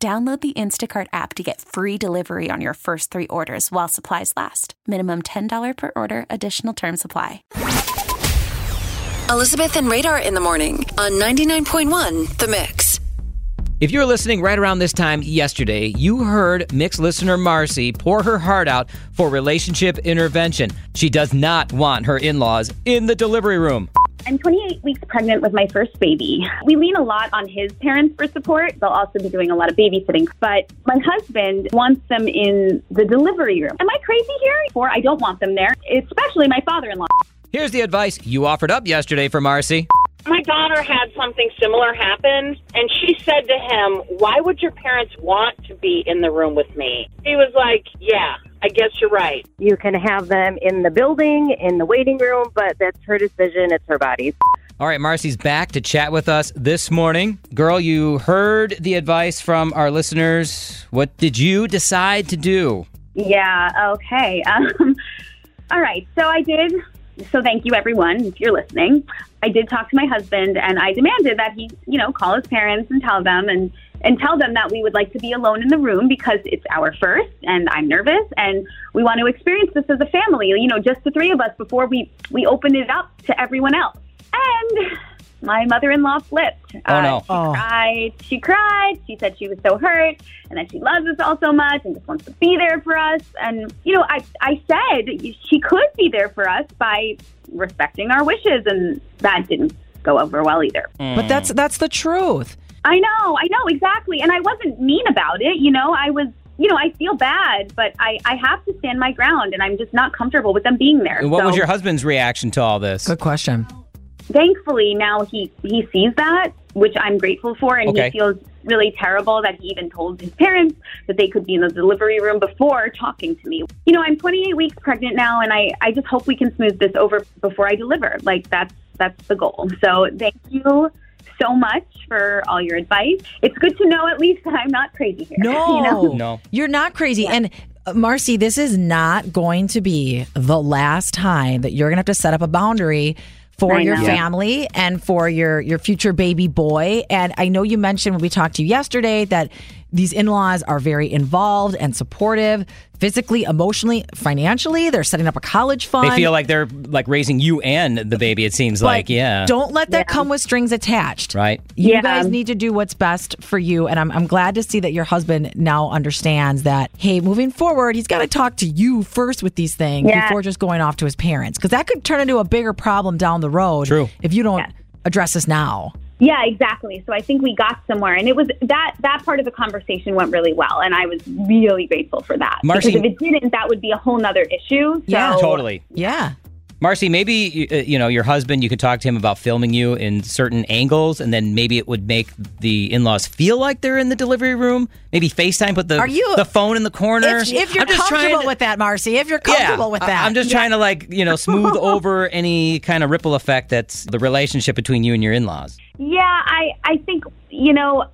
Download the Instacart app to get free delivery on your first three orders while supplies last. Minimum $10 per order, additional term supply. Elizabeth and Radar in the morning on 99.1 The Mix. If you were listening right around this time yesterday, you heard Mix listener Marcy pour her heart out for relationship intervention. She does not want her in laws in the delivery room. I'm 28 weeks pregnant with my first baby. We lean a lot on his parents for support. They'll also be doing a lot of babysitting. But my husband wants them in the delivery room. Am I crazy here? Or I don't want them there, especially my father in law. Here's the advice you offered up yesterday for Marcy. My daughter had something similar happen, and she said to him, Why would your parents want to be in the room with me? He was like, Yeah, I guess you're right. You can have them in the building, in the waiting room, but that's her decision. It's her body. All right, Marcy's back to chat with us this morning. Girl, you heard the advice from our listeners. What did you decide to do? Yeah, okay. Um, all right, so I did. So thank you, everyone, if you're listening. I did talk to my husband, and I demanded that he, you know, call his parents and tell them and and tell them that we would like to be alone in the room because it's our first and I'm nervous and we want to experience this as a family, you know, just the three of us before we we open it up to everyone else. And my mother-in-law flipped. Oh, no. Uh, she cried. She cried. She said she was so hurt and that she loves us all so much and just wants to be there for us. And you know, I I said she could be there for us by respecting our wishes, and that didn't go over well either. But that's that's the truth. I know, I know exactly, and I wasn't mean about it. You know, I was. You know, I feel bad, but I, I have to stand my ground, and I'm just not comfortable with them being there. And what was your husband's reaction to all this? Good question. Thankfully now he he sees that which i'm grateful for and Okay. he feels really terrible that he even told his parents that they could be in the delivery room before talking to me you know i'm 28 weeks pregnant now and i i just hope we can smooth this over before i deliver like that's that's the goal so thank you so much for all your advice it's good to know at least that i'm not crazy here No, you know? No. you're not crazy. And uh, Marcy, this is not going to be the last time that you're going to have to set up a boundary for your family and for your your future baby boy. And I know you mentioned when we talked to you yesterday that these in-laws are very involved and supportive, physically, emotionally, financially. They're setting up a college fund. They feel like they're like raising you and the baby, it seems But like. Yeah. Don't let that come with strings attached. Right. You Yeah. guys need to do what's best for you. And I'm, I'm glad to see that your husband now understands that, hey, moving forward, he's got to talk to you first with these things Yeah. before just going off to his parents. Because that could turn into a bigger problem down the road True. if you don't address this now. Yeah, exactly. So I think we got somewhere, and it was that that part of the conversation went really well, and I was really grateful for that. Marcy- because if it didn't, that would be a whole nother issue. So Yeah, Totally. Yeah. Marcy, maybe uh, you know your husband. You could talk to him about filming you in certain angles, and then maybe it would make the in-laws feel like they're in the delivery room. Maybe FaceTime, put the Are you- the phone in the corner. If, if you're I'm just trying comfortable to- with that, Marcy, if you're yeah, comfortable with that. I'm just trying to like you know smooth over any kind of ripple effect that's the relationship between you and your in-laws. Yeah, I I think you know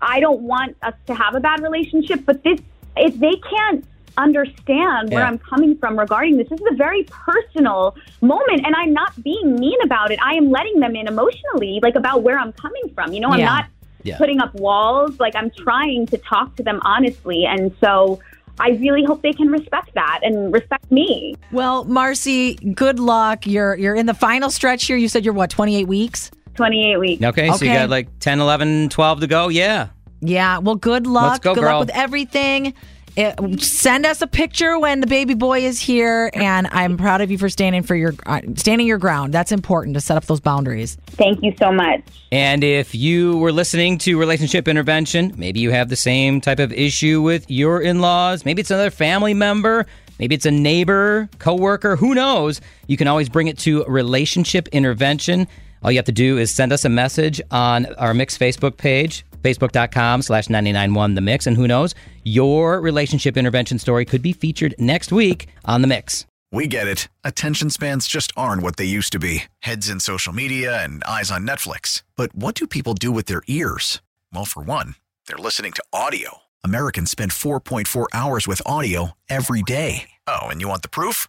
I don't want us to have a bad relationship, but this if they can't understand where Yeah. I'm coming from regarding this, this is a very personal moment, and I'm not being mean about it. I am letting them in emotionally, like about where I'm coming from. You know, I'm Yeah. not Yeah. putting up walls. Like I'm trying to talk to them honestly, and so. I really hope they can respect that and respect me. well, Marcy, good luck. You're you're in the final stretch here. You said you're what, 28 weeks? 28 weeks. Okay, so you got like 10, 11, 12 to go. Yeah. Yeah. Well, good luck. go, good girl. luck with everything. It, send us a picture when the baby boy is here, and I'm proud of you for standing for your uh, standing your ground. That's important to set up those boundaries. Thank you so much. And if you were listening to relationship intervention, maybe you have the same type of issue with your in-laws. Maybe it's another family member. Maybe it's a neighbor, coworker. Who knows? You can always bring it to relationship intervention. All you have to do is send us a message on our Mix Facebook page, Facebook.com slash 991 The Mix. And who knows, your relationship intervention story could be featured next week on The Mix. We get it. Attention spans just aren't what they used to be heads in social media and eyes on Netflix. But what do people do with their ears? Well, for one, they're listening to audio. Americans spend 4.4 hours with audio every day. Oh, and you want the proof?